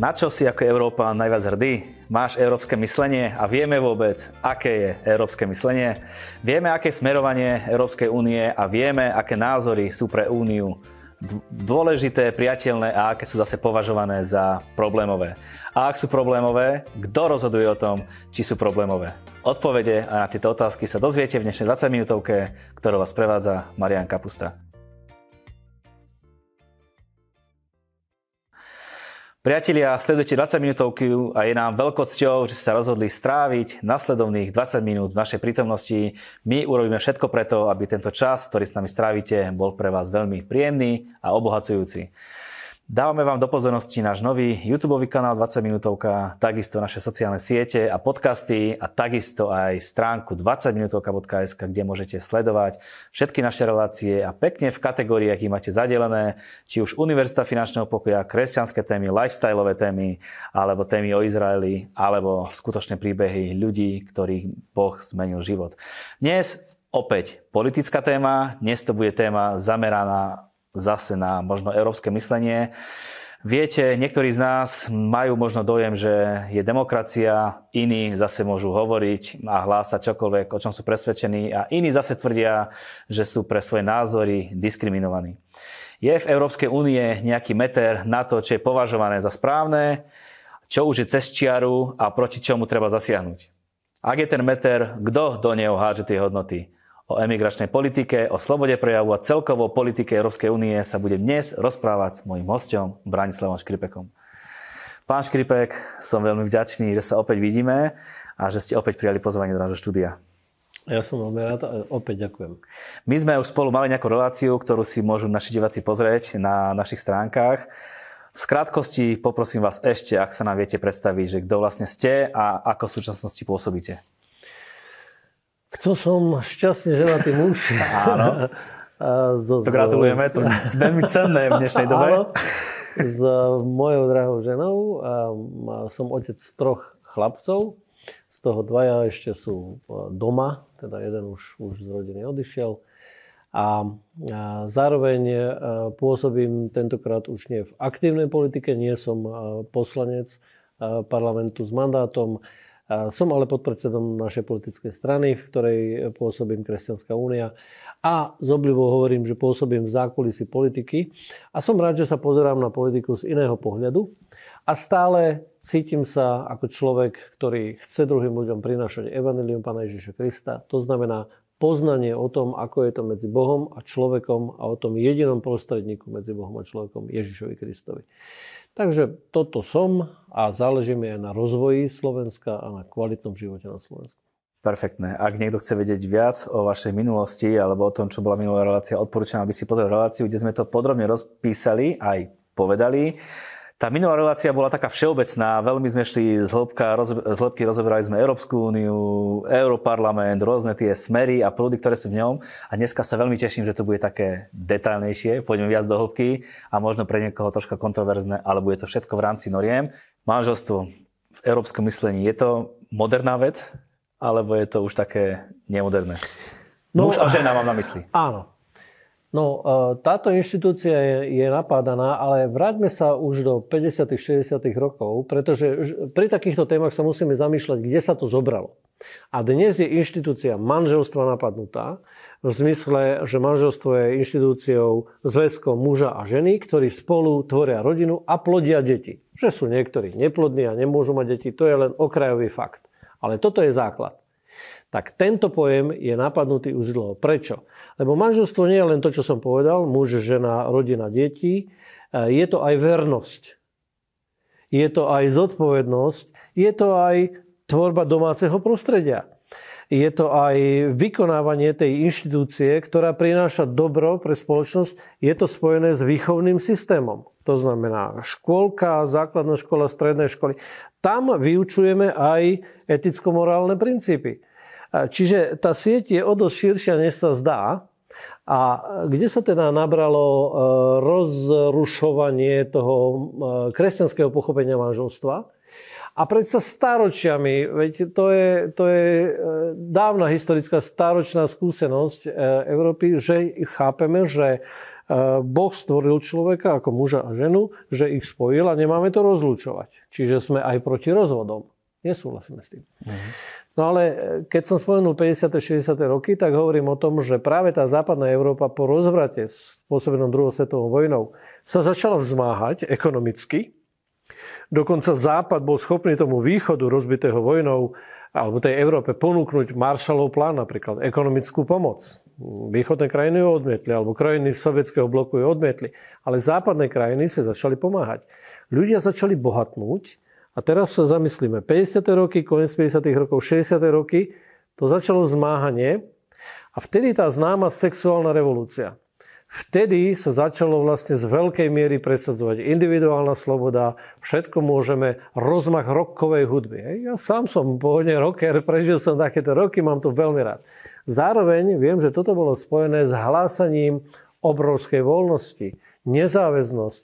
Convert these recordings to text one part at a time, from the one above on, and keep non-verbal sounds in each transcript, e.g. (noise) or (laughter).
Na čo si ako Európa najviac hrdý? Máš európske myslenie a vieme vôbec, aké je európske myslenie? Vieme, aké smerovanie Európskej únie a vieme, aké názory sú pre úniu dôležité, priateľné a aké sú zase považované za problémové. A ak sú problémové, kto rozhoduje o tom, či sú problémové? Odpovede a na tieto otázky sa dozviete v dnešnej 20 minútovke, ktorou vás prevádza Marian Kapusta. Priatelia, sledujete 20 minútovky a je nám veľkou cťou, že ste sa rozhodli stráviť nasledovných 20 minút v našej prítomnosti. My urobíme všetko preto, aby tento čas, ktorý s nami strávite, bol pre vás veľmi príjemný a obohacujúci. Dávame vám do pozornosti náš nový YouTube kanál 20 minútovka, takisto naše sociálne siete a podcasty a takisto aj stránku 20minutovka.sk, kde môžete sledovať všetky naše relácie a pekne v kategóriách ich máte zadelené, či už Univerzita finančného pokoja, kresťanské témy, lifestyleové témy, alebo témy o Izraeli, alebo skutočné príbehy ľudí, ktorých Boh zmenil život. Dnes opäť politická téma, dnes to bude téma zameraná zase na možno európske myslenie. Viete, niektorí z nás majú možno dojem, že je demokracia, iní zase môžu hovoriť a hlásať čokoľvek, o čom sú presvedčení a iní zase tvrdia, že sú pre svoje názory diskriminovaní. Je v Európskej únie nejaký meter na to, čo je považované za správne, čo už je cez čiaru a proti čomu treba zasiahnuť. Ak je ten meter, kto do neho háže tie hodnoty? O emigračnej politike, o slobode prejavu a celkovo politike Európskej únie sa budem dnes rozprávať s mojim hostom Branislavom Škripekom. Pán Škripek, som veľmi vďačný, že sa opäť vidíme a že ste opäť prijali pozvanie do nášho štúdia. Ja som veľmi rád a opäť ďakujem. My sme už spolu mali nejakú reláciu, ktorú si môžu naši diváci pozrieť na našich stránkach. V skrátkosti poprosím vás ešte, ak sa nám viete predstaviť, že kto vlastne ste a ako v súčasnosti pôsobíte. Kto som šťastne ženatý muž. Áno. (laughs) zo, to gratulujeme, to je veľmi cenné v dnešnej dobe. Áno, s mojou drahou ženou. Som otec troch chlapcov, z toho dvaja ešte sú doma, teda jeden už, už z rodiny odišiel. A, a zároveň pôsobím tentokrát už nie v aktívnej politike, nie som poslanec parlamentu s mandátom, som ale podpredsedom našej politickej strany, v ktorej pôsobím Kresťanská únia a z oblibou hovorím, že pôsobím v zákulisí politiky a som rád, že sa pozerám na politiku z iného pohľadu a stále cítim sa ako človek, ktorý chce druhým ľuďom prinášať evanilium Pána Ježiša Krista. To znamená poznanie o tom, ako je to medzi Bohom a človekom a o tom jedinom prostredníku medzi Bohom a človekom Ježišovi Kristovi. Takže toto som a záleží mi aj na rozvoji Slovenska a na kvalitnom živote na Slovensku. Perfektné. Ak niekto chce vedieť viac o vašej minulosti alebo o tom, čo bola minulá relácia, odporúčam, aby si pozrel reláciu, kde sme to podrobne rozpísali, aj povedali. Tá minulá relácia bola taká všeobecná, veľmi sme šli z, hĺbka, roz, z hĺbky, rozoberali sme Európsku úniu, Europarlament, rôzne tie smery a prúdy, ktoré sú v ňom. A dneska sa veľmi teším, že to bude také detailnejšie, pôjdeme viac do hĺbky a možno pre niekoho troška kontroverzné, ale bude to všetko v rámci noriem. Manželstvo v európskom myslení, je to moderná vec, alebo je to už také nemoderné? No, Muž a žena mám na mysli. Áno, No, e, táto inštitúcia je, je napádaná, ale vráťme sa už do 50 60 rokov, pretože pri takýchto témach sa musíme zamýšľať, kde sa to zobralo. A dnes je inštitúcia manželstva napadnutá, v zmysle, že manželstvo je inštitúciou zväzkom muža a ženy, ktorí spolu tvoria rodinu a plodia deti. Že sú niektorí neplodní a nemôžu mať deti, to je len okrajový fakt. Ale toto je základ tak tento pojem je napadnutý už dlho. Prečo? Lebo manželstvo nie je len to, čo som povedal, muž, žena, rodina, deti. E, je to aj vernosť. Je to aj zodpovednosť. Je to aj tvorba domáceho prostredia. Je to aj vykonávanie tej inštitúcie, ktorá prináša dobro pre spoločnosť. Je to spojené s výchovným systémom. To znamená škôlka, základná škola, stredné školy. Tam vyučujeme aj eticko-morálne princípy. Čiže tá sieť je o dosť širšia, než sa zdá. A kde sa teda nabralo e, rozrušovanie toho e, kresťanského pochopenia manželstva? A predsa staročiami, veď to je, to je e, dávna historická staročná skúsenosť Európy, že chápeme, že Boh stvoril človeka ako muža a ženu, že ich spojil a nemáme to rozlúčovať. Čiže sme aj proti rozvodom. Nesúhlasíme s tým. Mhm. No ale keď som spomenul 50. 60. roky, tak hovorím o tom, že práve tá západná Európa po rozvrate spôsobenom druhou svetovou vojnou sa začala vzmáhať ekonomicky, Dokonca Západ bol schopný tomu východu rozbitého vojnou alebo tej Európe ponúknuť Marshallov plán, napríklad ekonomickú pomoc. Východné krajiny ju odmietli, alebo krajiny sovietského bloku ju odmietli. Ale západné krajiny sa začali pomáhať. Ľudia začali bohatnúť a teraz sa zamyslíme. 50. roky, koniec 50. rokov, 60. roky, to začalo zmáhanie a vtedy tá známa sexuálna revolúcia. Vtedy sa začalo vlastne z veľkej miery presadzovať individuálna sloboda, všetko môžeme, rozmach rockovej hudby. Ja sám som pôvodne rocker, (laughs) prežil som takéto roky, mám to veľmi rád. Zároveň viem, že toto bolo spojené s hlásaním obrovskej voľnosti, nezáväznosť.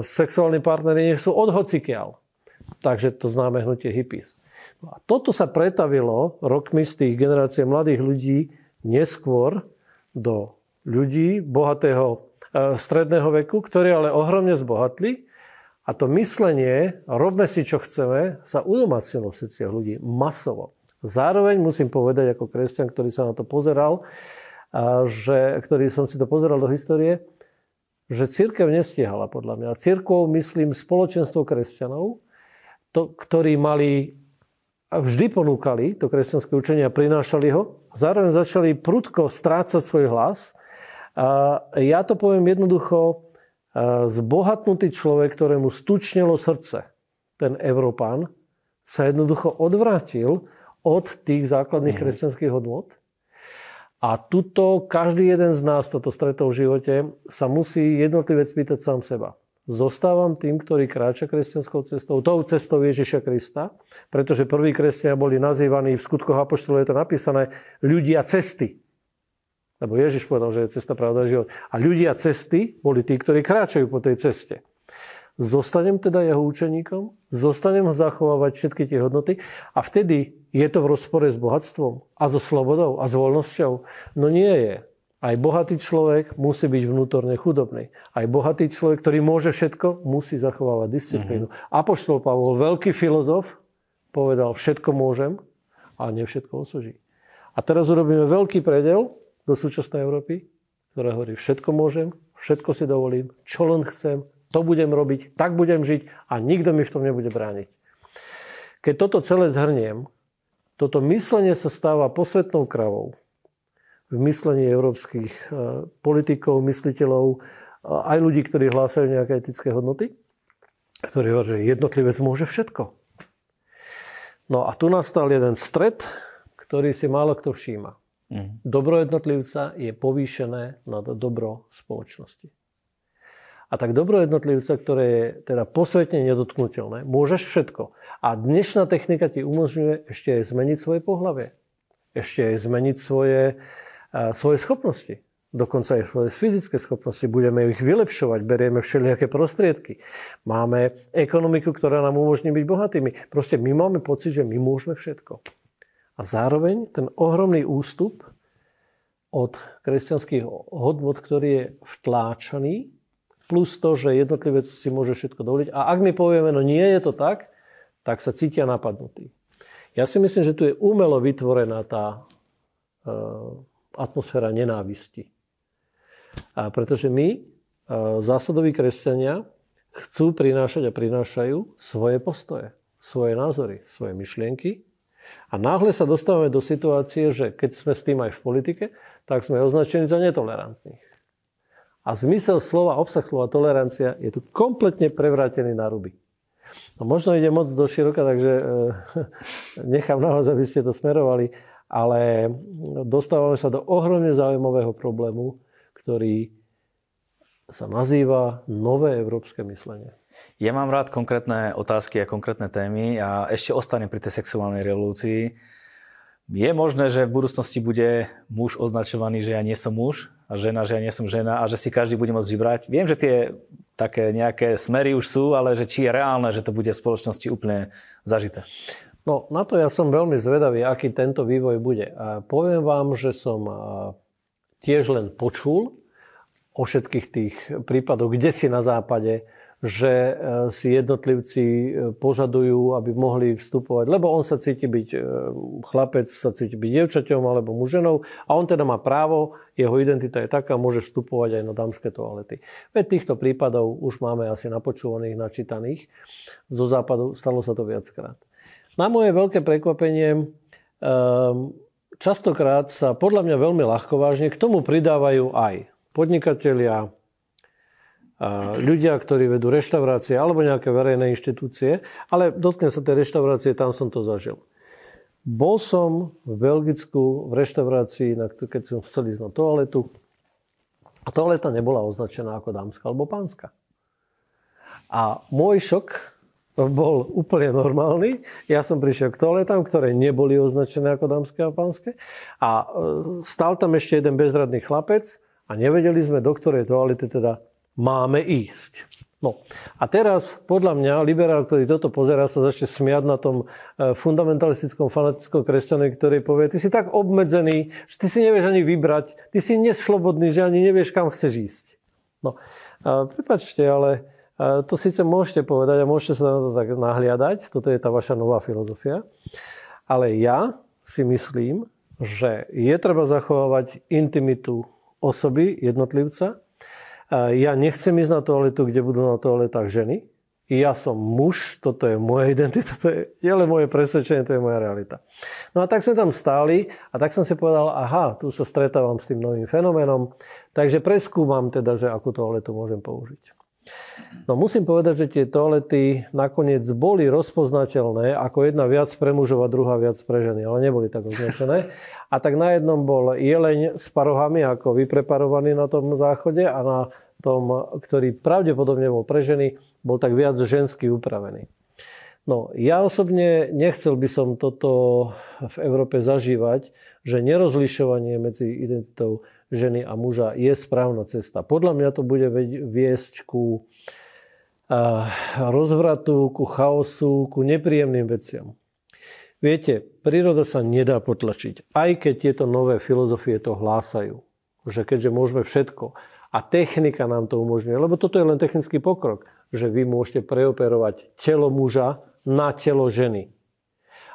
Sexuálni partneri nech sú od hocikiaľ. Takže to známe hnutie hippies. No a toto sa pretavilo rokmi z tých generácií mladých ľudí neskôr do ľudí bohatého e, stredného veku, ktorí ale ohromne zbohatli a to myslenie, robme si čo chceme, sa udomacnilo v srdciach ľudí masovo. Zároveň musím povedať ako kresťan, ktorý sa na to pozeral, že, ktorý som si to pozeral do histórie, že církev nestiehala podľa mňa. Církvou myslím spoločenstvo kresťanov, to, ktorí mali a vždy ponúkali to kresťanské učenie a prinášali ho. Zároveň začali prudko strácať svoj hlas ja to poviem jednoducho, zbohatnutý človek, ktorému stučnelo srdce, ten Európán, sa jednoducho odvrátil od tých základných mm. kresťanských hodnot. A tuto každý jeden z nás toto stretol v živote sa musí jednotlivec spýtať sám seba. Zostávam tým, ktorý kráča kresťanskou cestou, tou cestou Ježiša Krista, pretože prví kresťania boli nazývaní, v skutkoch Apoštolov je to napísané, ľudia cesty. Lebo Ježiš povedal, že je cesta, pravda život. A ľudia cesty boli tí, ktorí kráčajú po tej ceste. Zostanem teda jeho učeníkom, zostanem ho zachovávať všetky tie hodnoty a vtedy je to v rozpore s bohatstvom a so slobodou a s voľnosťou. No nie je. Aj bohatý človek musí byť vnútorne chudobný. Aj bohatý človek, ktorý môže všetko, musí zachovávať disciplínu. Mm-hmm. Apoštol Pavol, veľký filozof, povedal, všetko môžem, a nie všetko osoží. A teraz urobíme veľký predel do súčasnej Európy, ktorá hovorí, všetko môžem, všetko si dovolím, čo len chcem, to budem robiť, tak budem žiť a nikto mi v tom nebude brániť. Keď toto celé zhrniem, toto myslenie sa stáva posvetnou kravou v myslení európskych e, politikov, mysliteľov, e, aj ľudí, ktorí hlásajú nejaké etické hodnoty, ktorí hovoria, že jednotlivec môže všetko. No a tu nastal jeden stred, ktorý si málo kto všíma. Mm. Dobro jednotlivca je povýšené nad dobro spoločnosti. A tak dobro jednotlivca, ktoré je teda posvetne nedotknutelné, môžeš všetko. A dnešná technika ti umožňuje ešte aj zmeniť svoje pohlavie. Ešte aj zmeniť svoje, svoje schopnosti. Dokonca aj svoje fyzické schopnosti. Budeme ich vylepšovať, berieme všelijaké prostriedky. Máme ekonomiku, ktorá nám umožní byť bohatými. Proste my máme pocit, že my môžeme všetko. A zároveň ten ohromný ústup od kresťanských hodnot, ktorý je vtláčaný, plus to, že jednotlivec si môže všetko dovoliť. A ak my povieme, no nie je to tak, tak sa cítia napadnutí. Ja si myslím, že tu je umelo vytvorená tá e, atmosféra nenávisti. A pretože my, e, zásadoví kresťania, chcú prinášať a prinášajú svoje postoje, svoje názory, svoje myšlienky a náhle sa dostávame do situácie, že keď sme s tým aj v politike, tak sme označení za netolerantných. A zmysel slova, obsah slova tolerancia je tu kompletne prevrátený na ruby. No možno ide moc do široka, takže e, (laughs) nechám na vás, aby ste to smerovali, ale dostávame sa do ohromne zaujímavého problému, ktorý sa nazýva nové európske myslenie. Ja mám rád konkrétne otázky a konkrétne témy a ešte ostanem pri tej sexuálnej revolúcii. Je možné, že v budúcnosti bude muž označovaný, že ja nie som muž a žena, že ja nie som žena a že si každý bude môcť vybrať. Viem, že tie, také nejaké smery už sú, ale že či je reálne, že to bude v spoločnosti úplne zažité. No, na to ja som veľmi zvedavý, aký tento vývoj bude. Poviem vám, že som tiež len počul o všetkých tých prípadoch, kde si na západe že e, si jednotlivci e, požadujú, aby mohli vstupovať, lebo on sa cíti byť, e, chlapec sa cíti byť dievčaťom alebo muženou a on teda má právo, jeho identita je taká, môže vstupovať aj na dámske toalety. Veď týchto prípadov už máme asi napočúvaných, načítaných. Zo západu stalo sa to viackrát. Na moje veľké prekvapenie, častokrát sa podľa mňa veľmi ľahko vážne k tomu pridávajú aj podnikatelia, ľudia, ktorí vedú reštaurácie alebo nejaké verejné inštitúcie, ale dotkne sa tej reštaurácie, tam som to zažil. Bol som v Belgicku v reštaurácii, keď som chcel ísť na toaletu a toaleta nebola označená ako dámska alebo pánska. A môj šok bol úplne normálny. Ja som prišiel k toaletám, ktoré neboli označené ako dámske a pánske. A e, stal tam ešte jeden bezradný chlapec a nevedeli sme, do ktorej toalety teda máme ísť. No a teraz, podľa mňa, liberál, ktorý toto pozerá, sa začne smiať na tom e, fundamentalistickom, fanatickom kresťanovi, ktorý povie, ty si tak obmedzený, že ty si nevieš ani vybrať, ty si neslobodný, že ani nevieš, kam chceš ísť. No, a prepačte, ale e, to síce môžete povedať a môžete sa na to tak nahliadať, toto je tá vaša nová filozofia, ale ja si myslím, že je treba zachovávať intimitu osoby, jednotlivca, ja nechcem ísť na toaletu, kde budú na toaletách ženy. Ja som muž, toto je moja identita, to je, je len moje presvedčenie, to je moja realita. No a tak sme tam stáli a tak som si povedal, aha, tu sa stretávam s tým novým fenoménom, takže preskúmam teda, že akú toaletu môžem použiť. No musím povedať, že tie toalety nakoniec boli rozpoznateľné ako jedna viac pre mužov a druhá viac pre ženy, ale neboli tak označené. A tak na jednom bol jeleň s parohami ako vypreparovaný na tom záchode a na tom, ktorý pravdepodobne bol pre ženy, bol tak viac žensky upravený. No, ja osobne nechcel by som toto v Európe zažívať, že nerozlišovanie medzi identitou ženy a muža je správna cesta. Podľa mňa to bude viesť ku rozvratu, ku chaosu, ku nepríjemným veciam. Viete, príroda sa nedá potlačiť, aj keď tieto nové filozofie to hlásajú. Že keďže môžeme všetko a technika nám to umožňuje, lebo toto je len technický pokrok, že vy môžete preoperovať telo muža na telo ženy.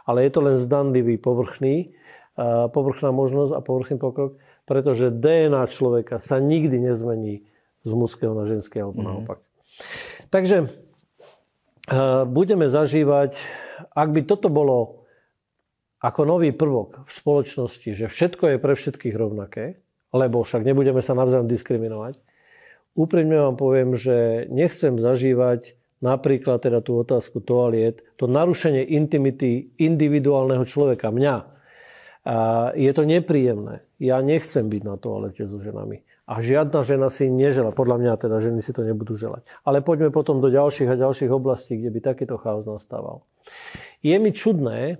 Ale je to len zdanlivý povrchný, povrchná možnosť a povrchný pokrok pretože DNA človeka sa nikdy nezmení z mužského na ženské alebo mm. naopak. Takže uh, budeme zažívať, ak by toto bolo ako nový prvok v spoločnosti, že všetko je pre všetkých rovnaké, lebo však nebudeme sa navzájom diskriminovať, úprimne vám poviem, že nechcem zažívať napríklad teda tú otázku toaliet, to narušenie intimity individuálneho človeka, mňa, a je to nepríjemné. Ja nechcem byť na toalete so ženami. A žiadna žena si nežela. Podľa mňa teda ženy si to nebudú želať. Ale poďme potom do ďalších a ďalších oblastí, kde by takýto chaos nastával. Je mi čudné,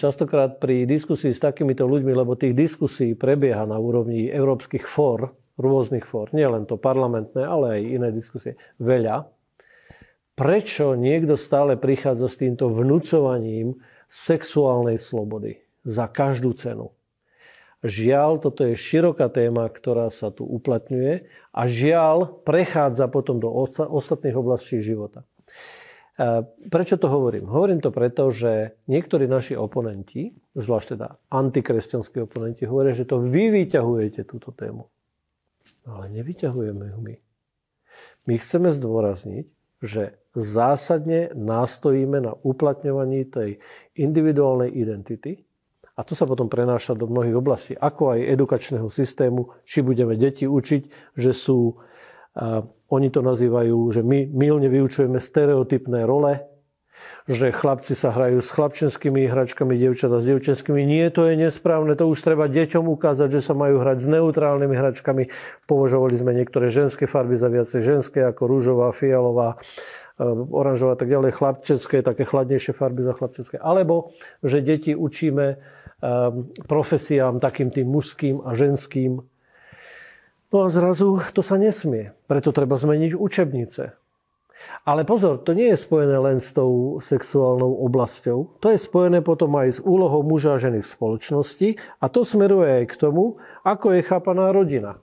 častokrát pri diskusii s takýmito ľuďmi, lebo tých diskusí prebieha na úrovni európskych fór, rôznych fór, nie len to parlamentné, ale aj iné diskusie, veľa. Prečo niekto stále prichádza s týmto vnúcovaním sexuálnej slobody? Za každú cenu. Žiaľ, toto je široká téma, ktorá sa tu uplatňuje a žiaľ, prechádza potom do ostatných oblastí života. E, prečo to hovorím? Hovorím to preto, že niektorí naši oponenti, zvlášť teda antikresťanskí oponenti, hovoria, že to vy vyťahujete túto tému. Ale nevyťahujeme ju my. My chceme zdôrazniť, že zásadne nástojíme na uplatňovaní tej individuálnej identity a to sa potom prenáša do mnohých oblastí, ako aj edukačného systému, či budeme deti učiť, že sú, uh, oni to nazývajú, že my milne vyučujeme stereotypné role, že chlapci sa hrajú s chlapčenskými hračkami, dievčatá s dievčenskými. Nie, to je nesprávne, to už treba deťom ukázať, že sa majú hrať s neutrálnymi hračkami. Považovali sme niektoré ženské farby za viacej ženské, ako rúžová, fialová, oranžová a tak ďalej, chlapčenské, také chladnejšie farby za chlapčenské. Alebo, že deti učíme profesiám, takým tým mužským a ženským. No a zrazu to sa nesmie. Preto treba zmeniť učebnice. Ale pozor, to nie je spojené len s tou sexuálnou oblasťou. To je spojené potom aj s úlohou muža a ženy v spoločnosti a to smeruje aj k tomu, ako je chápaná rodina.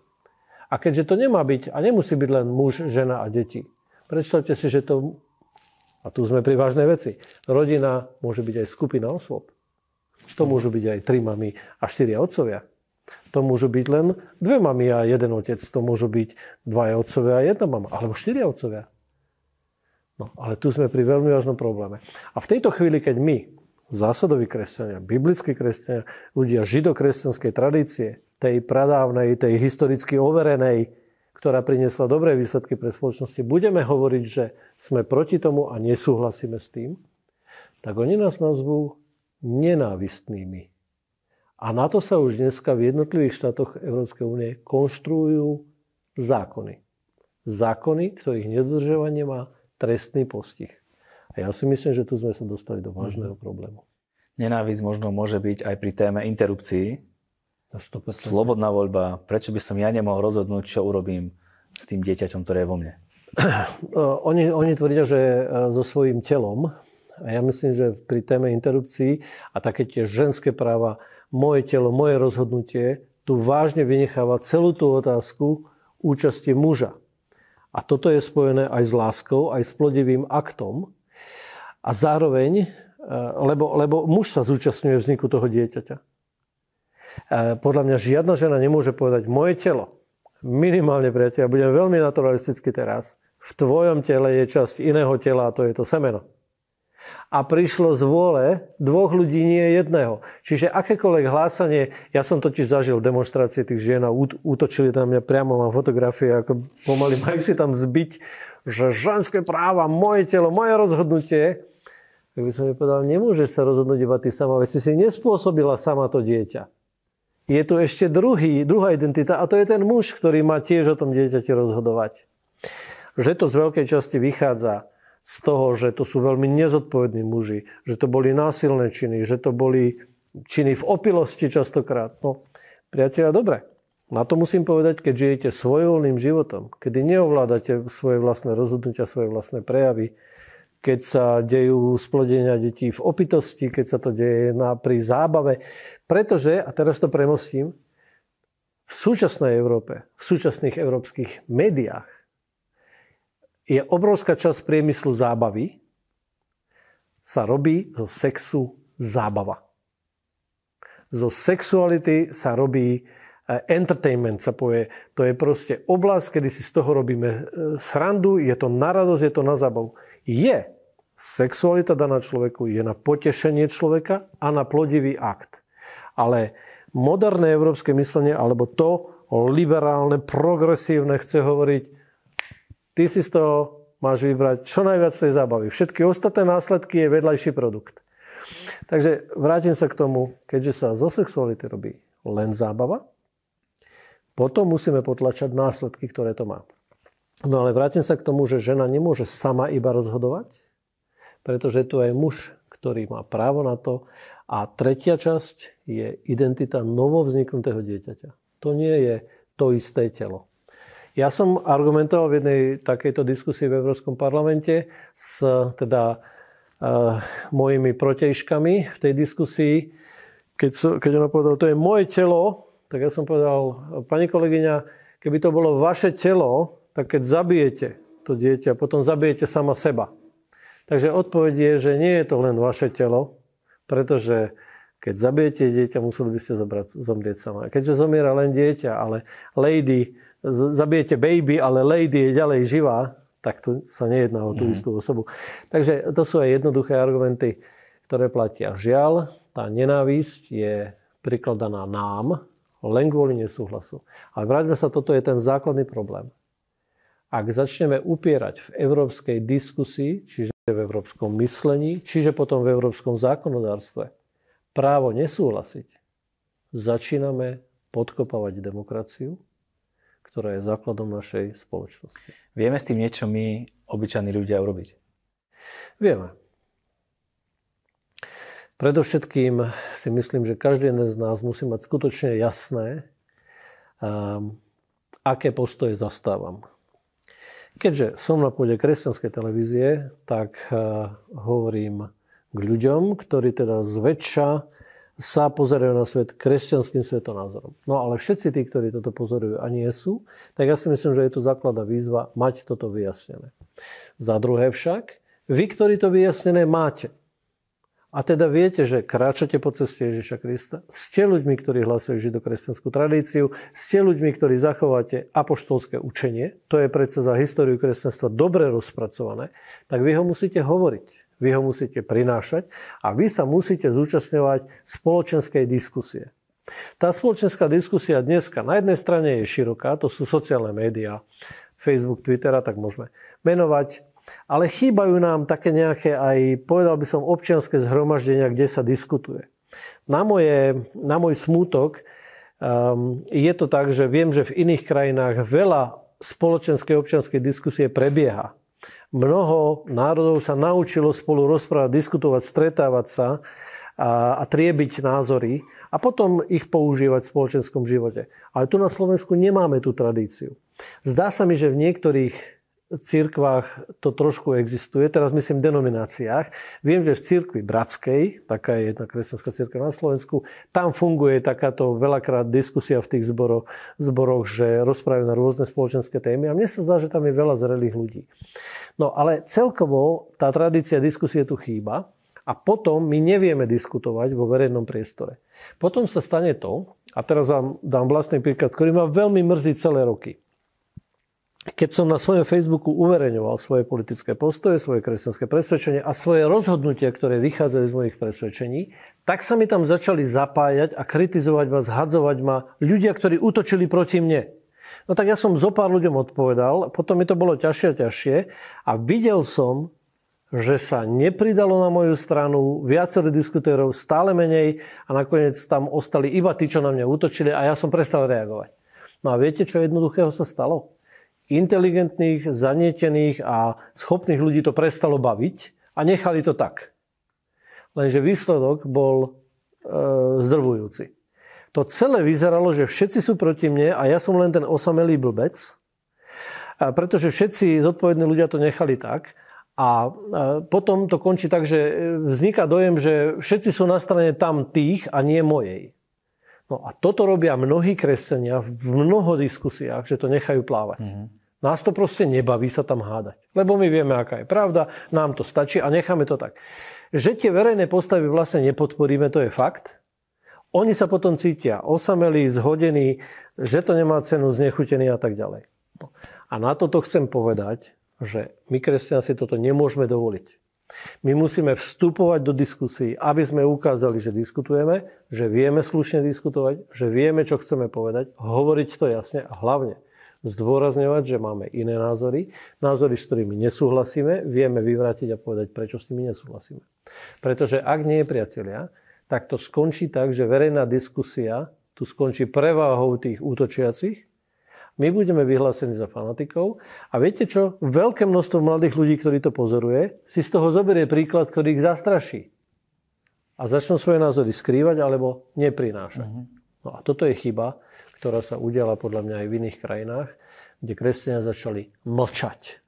A keďže to nemá byť a nemusí byť len muž, žena a deti. Predstavte si, že to, a tu sme pri vážnej veci, rodina môže byť aj skupina osôb. To môžu byť aj tri mamy a štyria otcovia. To môžu byť len dve mamy a jeden otec. To môžu byť dvaja otcovia a jedna mama. Alebo štyria otcovia. No, ale tu sme pri veľmi vážnom probléme. A v tejto chvíli, keď my, zásadoví kresťania, biblickí kresťania, ľudia židokresťanskej tradície, tej pradávnej, tej historicky overenej, ktorá priniesla dobré výsledky pre spoločnosti, budeme hovoriť, že sme proti tomu a nesúhlasíme s tým, tak oni nás nazvú nenávistnými. A na to sa už dneska v jednotlivých štátoch Európskej únie konštruujú zákony. Zákony, ktorých nedodržovanie má trestný postih. A ja si myslím, že tu sme sa dostali do vážneho mhm. problému. Nenávisť možno môže byť aj pri téme interrupcií. Slobodná voľba. Prečo by som ja nemohol rozhodnúť, čo urobím s tým dieťaťom, ktoré je vo mne? (clears throat) Oni, oni tvrdia, že e, so svojím telom, a ja myslím, že pri téme interrupcií a také tie ženské práva, moje telo, moje rozhodnutie, tu vážne vynecháva celú tú otázku účasti muža. A toto je spojené aj s láskou, aj s plodivým aktom. A zároveň, e, lebo, lebo muž sa zúčastňuje vzniku toho dieťaťa. E, podľa mňa žiadna žena nemôže povedať, moje telo, minimálne priateľ, budem veľmi naturalisticky teraz, v tvojom tele je časť iného tela a to je to semeno a prišlo z vôle dvoch ľudí, nie jedného. Čiže akékoľvek hlásanie, ja som totiž zažil demonstrácie tých žien a útočili na mňa priamo, mám fotografie, ako pomaly majú si tam zbiť, že ženské práva, moje telo, moje rozhodnutie, tak by som mi povedal, nemôžeš sa rozhodnúť iba ty sama, veď si si nespôsobila sama to dieťa. Je tu ešte druhý, druhá identita a to je ten muž, ktorý má tiež o tom dieťati rozhodovať. Že to z veľkej časti vychádza z toho, že to sú veľmi nezodpovední muži, že to boli násilné činy, že to boli činy v opilosti častokrát. No, priatelia, dobre. Na to musím povedať, keď žijete svojvoľným životom, kedy neovládate svoje vlastné rozhodnutia, svoje vlastné prejavy, keď sa dejú splodenia detí v opitosti, keď sa to deje na, pri zábave. Pretože, a teraz to premostím, v súčasnej Európe, v súčasných európskych médiách je obrovská časť priemyslu zábavy, sa robí zo sexu zábava. Zo sexuality sa robí eh, entertainment, sa povie. To je proste oblasť, kedy si z toho robíme eh, srandu, je to na radosť, je to na zábavu. Je sexualita daná človeku, je na potešenie človeka a na plodivý akt. Ale moderné európske myslenie, alebo to liberálne, progresívne chce hovoriť, ty si z toho máš vybrať čo najviac tej zábavy. Všetky ostatné následky je vedľajší produkt. Takže vrátim sa k tomu, keďže sa zo sexuality robí len zábava, potom musíme potlačať následky, ktoré to má. No ale vrátim sa k tomu, že žena nemôže sama iba rozhodovať, pretože tu je muž, ktorý má právo na to. A tretia časť je identita novovzniknutého dieťaťa. To nie je to isté telo. Ja som argumentoval v jednej takejto diskusii v Európskom parlamente s teda uh, mojimi protejškami v tej diskusii, keď, so, keď ona povedala, to je moje telo, tak ja som povedal, pani kolegyňa, keby to bolo vaše telo, tak keď zabijete to dieťa, potom zabijete sama seba. Takže odpoveď je, že nie je to len vaše telo, pretože keď zabijete dieťa, museli by ste zobrať, zomrieť sama. Keďže zomiera len dieťa, ale lady zabijete baby, ale lady je ďalej živá, tak tu sa nejedná o tú mm. istú osobu. Takže to sú aj jednoduché argumenty, ktoré platia. Žiaľ, tá nenávisť je prikladaná nám len kvôli nesúhlasu. Ale vráťme sa, toto je ten základný problém. Ak začneme upierať v európskej diskusii, čiže v európskom myslení, čiže potom v európskom zákonodárstve, právo nesúhlasiť, začíname podkopávať demokraciu ktorá je základom našej spoločnosti. Vieme s tým niečo my, obyčajní ľudia, urobiť? Vieme. Predovšetkým si myslím, že každý jeden z nás musí mať skutočne jasné, aké postoje zastávam. Keďže som na pôde kresťanskej televízie, tak hovorím k ľuďom, ktorí teda zväčša sa pozerajú na svet kresťanským svetonázorom. No ale všetci tí, ktorí toto pozorujú a nie sú, tak ja si myslím, že je tu základná výzva mať toto vyjasnené. Za druhé však, vy, ktorí to vyjasnené máte, a teda viete, že kráčate po ceste Ježiša Krista, ste ľuďmi, ktorí hlasujú židokresťanskú tradíciu, ste ľuďmi, ktorí zachovate apoštolské učenie, to je predsa za históriu kresťanstva dobre rozpracované, tak vy ho musíte hovoriť. Vy ho musíte prinášať a vy sa musíte zúčastňovať spoločenskej diskusie. Tá spoločenská diskusia dneska na jednej strane je široká, to sú sociálne médiá, Facebook, Twitter a tak môžeme menovať, ale chýbajú nám také nejaké aj, povedal by som, občianske zhromaždenia, kde sa diskutuje. Na, moje, na môj smútok um, je to tak, že viem, že v iných krajinách veľa spoločenskej občianskej diskusie prebieha mnoho národov sa naučilo spolu rozprávať, diskutovať, stretávať sa a, a triebiť názory a potom ich používať v spoločenskom živote. Ale tu na Slovensku nemáme tú tradíciu. Zdá sa mi, že v niektorých cirkvách to trošku existuje, teraz myslím v denomináciách. Viem, že v cirkvi Bratskej, taká je jedna kresťanská cirkev na Slovensku, tam funguje takáto veľakrát diskusia v tých zboroch, zboroch že rozprávajú na rôzne spoločenské témy a mne sa zdá, že tam je veľa zrelých ľudí. No ale celkovo tá tradícia diskusie tu chýba a potom my nevieme diskutovať vo verejnom priestore. Potom sa stane to, a teraz vám dám vlastný príklad, ktorý ma veľmi mrzí celé roky keď som na svojom Facebooku uverejňoval svoje politické postoje, svoje kresťanské presvedčenie a svoje rozhodnutia, ktoré vychádzajú z mojich presvedčení, tak sa mi tam začali zapájať a kritizovať ma, zhadzovať ma ľudia, ktorí útočili proti mne. No tak ja som zo pár ľuďom odpovedal, potom mi to bolo ťažšie a ťažšie a videl som, že sa nepridalo na moju stranu viacero diskutérov, stále menej a nakoniec tam ostali iba tí, čo na mňa útočili a ja som prestal reagovať. No a viete, čo jednoduchého sa stalo? Inteligentných, zanietených a schopných ľudí to prestalo baviť a nechali to tak. Lenže výsledok bol e, zdrvujúci. To celé vyzeralo, že všetci sú proti mne a ja som len ten osamelý blbec, a pretože všetci zodpovední ľudia to nechali tak. A potom to končí tak, že vzniká dojem, že všetci sú na strane tam tých a nie mojej. No a toto robia mnohí kresťania v mnoho diskusiách, že to nechajú plávať. Mm-hmm. Nás to proste nebaví sa tam hádať. Lebo my vieme, aká je pravda, nám to stačí a necháme to tak. Že tie verejné postavy vlastne nepodporíme, to je fakt. Oni sa potom cítia osamelí, zhodení, že to nemá cenu, znechutení a tak ďalej. No. A na toto chcem povedať, že my kresťania si toto nemôžeme dovoliť. My musíme vstupovať do diskusí, aby sme ukázali, že diskutujeme, že vieme slušne diskutovať, že vieme, čo chceme povedať, hovoriť to jasne a hlavne zdôrazňovať, že máme iné názory, názory, s ktorými nesúhlasíme, vieme vyvrátiť a povedať, prečo s nimi nesúhlasíme. Pretože ak nie je priatelia, tak to skončí tak, že verejná diskusia tu skončí preváhou tých útočiacich my budeme vyhlásení za fanatikov a viete čo? Veľké množstvo mladých ľudí, ktorí to pozoruje, si z toho zoberie príklad, ktorý ich zastraší. A začnú svoje názory skrývať alebo neprinášať. Uh-huh. No a toto je chyba, ktorá sa udiala podľa mňa aj v iných krajinách, kde kresťania začali mlčať.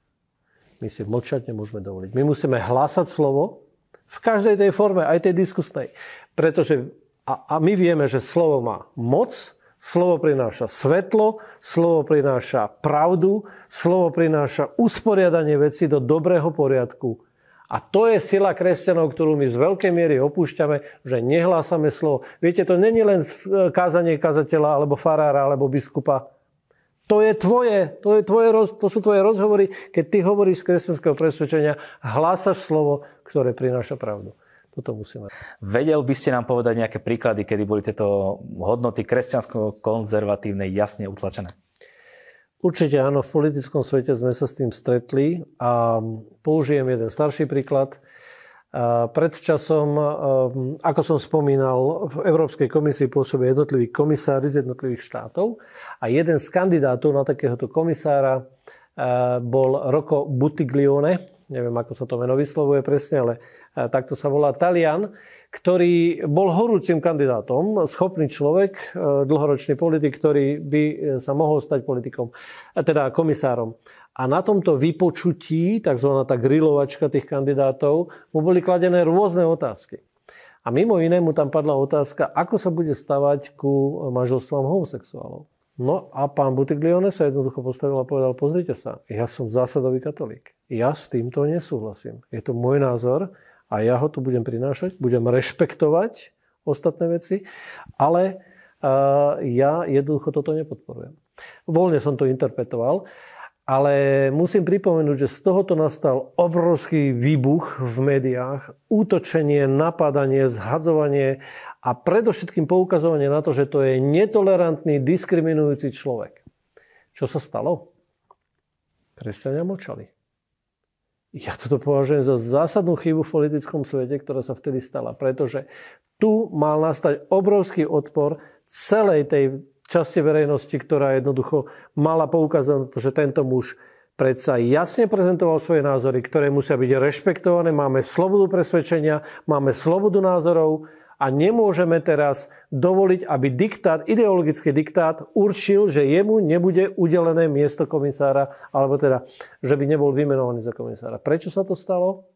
My si mlčať nemôžeme dovoliť. My musíme hlásať slovo v každej tej forme, aj tej diskusnej. Pretože, a, a my vieme, že slovo má moc, Slovo prináša svetlo, slovo prináša pravdu, slovo prináša usporiadanie veci do dobrého poriadku. A to je sila kresťanov, ktorú my z veľkej miery opúšťame, že nehlásame slovo. Viete, to není len kázanie kazateľa, alebo farára, alebo biskupa. To je tvoje, to, je tvoje, to sú tvoje rozhovory, keď ty hovoríš z kresťanského presvedčenia, hlásaš slovo, ktoré prináša pravdu. Toto musíme. Vedel by ste nám povedať nejaké príklady, kedy boli tieto hodnoty kresťansko-konzervatívne jasne utlačené? Určite áno, v politickom svete sme sa s tým stretli a použijem jeden starší príklad. Pred časom, ako som spomínal, v Európskej komisii pôsobí jednotliví komisári z jednotlivých štátov a jeden z kandidátov na takéhoto komisára bol Rocco Buttiglione, neviem ako sa to meno vyslovuje presne, ale takto sa volá Talian, ktorý bol horúcim kandidátom, schopný človek, dlhoročný politik, ktorý by sa mohol stať politikom, teda komisárom. A na tomto vypočutí, tzv. tá grilovačka tých kandidátov, mu boli kladené rôzne otázky. A mimo iné mu tam padla otázka, ako sa bude stavať ku manželstvám homosexuálov. No a pán Butiglione sa jednoducho postavil a povedal, pozrite sa, ja som zásadový katolík. Ja s týmto nesúhlasím. Je to môj názor a ja ho tu budem prinášať, budem rešpektovať ostatné veci, ale uh, ja jednoducho toto nepodporujem. Voľne som to interpretoval. Ale musím pripomenúť, že z tohoto nastal obrovský výbuch v médiách, útočenie, napadanie, zhadzovanie a predovšetkým poukazovanie na to, že to je netolerantný, diskriminujúci človek. Čo sa stalo? Kresťania mlčali. Ja toto považujem za zásadnú chybu v politickom svete, ktorá sa vtedy stala, pretože tu mal nastať obrovský odpor celej tej časti verejnosti, ktorá jednoducho mala poukázať na to, že tento muž predsa jasne prezentoval svoje názory, ktoré musia byť rešpektované. Máme slobodu presvedčenia, máme slobodu názorov a nemôžeme teraz dovoliť, aby diktát, ideologický diktát určil, že jemu nebude udelené miesto komisára, alebo teda, že by nebol vymenovaný za komisára. Prečo sa to stalo?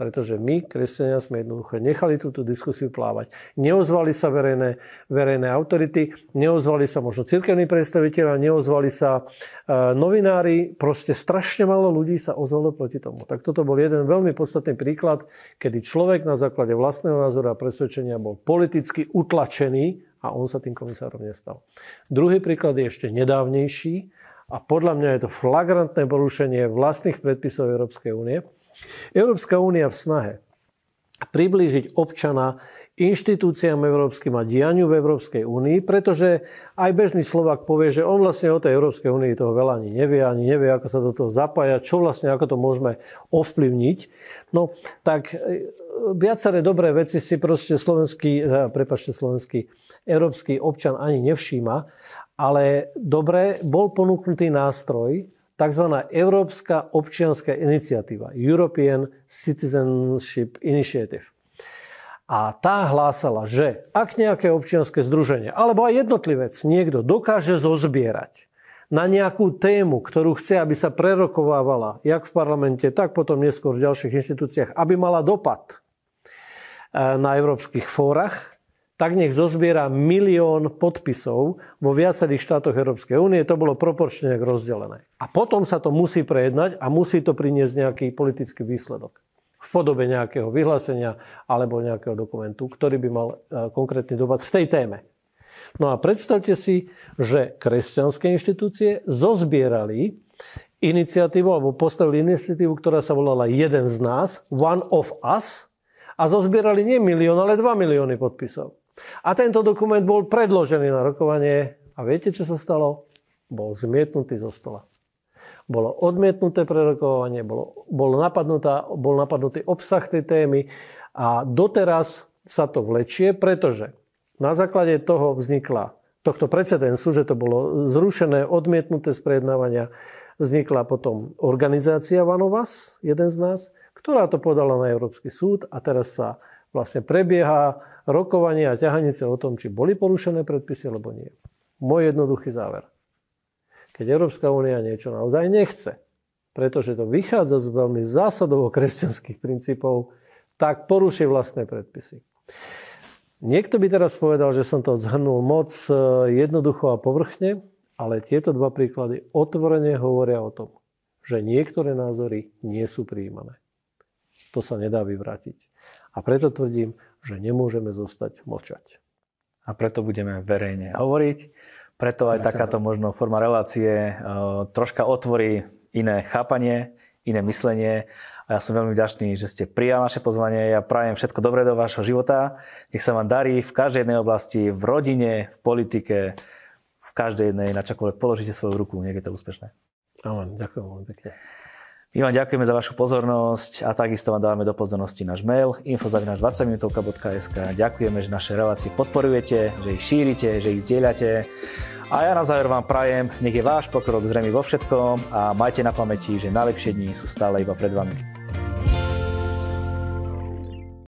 Pretože my, kresťania, sme jednoducho nechali túto diskusiu plávať. Neozvali sa verejné, verejné autority, neozvali sa možno cirkevní predstaviteľa, neozvali sa e, novinári, proste strašne málo ľudí sa ozvalo proti tomu. Tak toto bol jeden veľmi podstatný príklad, kedy človek na základe vlastného názoru a presvedčenia bol politicky utlačený a on sa tým komisárom nestal. Druhý príklad je ešte nedávnejší a podľa mňa je to flagrantné porušenie vlastných predpisov Európskej únie, Európska únia v snahe priblížiť občana inštitúciám európskym a dianiu v Európskej únii, pretože aj bežný Slovak povie, že on vlastne o tej Európskej únii toho veľa ani nevie, ani nevie, ako sa do toho zapája, čo vlastne, ako to môžeme ovplyvniť. No, tak e, viaceré dobré veci si proste slovenský, e, prepačte, slovenský, európsky občan ani nevšíma, ale dobre, bol ponúknutý nástroj, tzv. Európska občianská iniciatíva, European Citizenship Initiative. A tá hlásala, že ak nejaké občianske združenie alebo aj jednotlivec niekto dokáže zozbierať na nejakú tému, ktorú chce, aby sa prerokovávala, jak v parlamente, tak potom neskôr v ďalších inštitúciách, aby mala dopad eh, na európskych fórach, tak nech zozbiera milión podpisov vo viacerých štátoch Európskej únie. To bolo proporčne rozdelené. A potom sa to musí prejednať a musí to priniesť nejaký politický výsledok v podobe nejakého vyhlásenia alebo nejakého dokumentu, ktorý by mal e, konkrétny dopad v tej téme. No a predstavte si, že kresťanské inštitúcie zozbierali iniciatívu alebo postavili iniciatívu, ktorá sa volala Jeden z nás, One of Us, a zozbierali nie milión, ale 2 milióny podpisov. A tento dokument bol predložený na rokovanie a viete, čo sa stalo? Bol zmietnutý zo stola. Bolo odmietnuté prerokovanie, bolo, bol, bol napadnutý obsah tej témy a doteraz sa to vlečie, pretože na základe toho vznikla tohto precedensu, že to bolo zrušené, odmietnuté z prejednávania, vznikla potom organizácia Vanovas, jeden z nás, ktorá to podala na Európsky súd a teraz sa vlastne prebieha rokovanie a ťahanice o tom, či boli porušené predpisy alebo nie. Môj jednoduchý záver. Keď Európska únia niečo naozaj nechce, pretože to vychádza z veľmi zásadovo kresťanských princípov, tak poruší vlastné predpisy. Niekto by teraz povedal, že som to zhrnul moc e, jednoducho a povrchne, ale tieto dva príklady otvorene hovoria o tom, že niektoré názory nie sú prijímané. To sa nedá vyvrátiť. A preto tvrdím, že nemôžeme zostať mlčať. A preto budeme verejne hovoriť. Preto aj ja takáto možno forma relácie uh, troška otvorí iné chápanie, iné myslenie. A ja som veľmi vďačný, že ste prijali naše pozvanie. Ja prajem všetko dobré do vášho života. Nech sa vám darí v každej jednej oblasti, v rodine, v politike, v každej jednej, na čokoľvek položíte svoju ruku. Nech je to úspešné. Amen. Ďakujem veľmi pekne. My vám ďakujeme za vašu pozornosť a takisto vám dávame do pozornosti náš mail info.20minutovka.sk Ďakujeme, že naše relácie podporujete, že ich šírite, že ich zdieľate. A ja na záver vám prajem, nech je váš pokrok zrejmy vo všetkom a majte na pamäti, že najlepšie dni sú stále iba pred vami.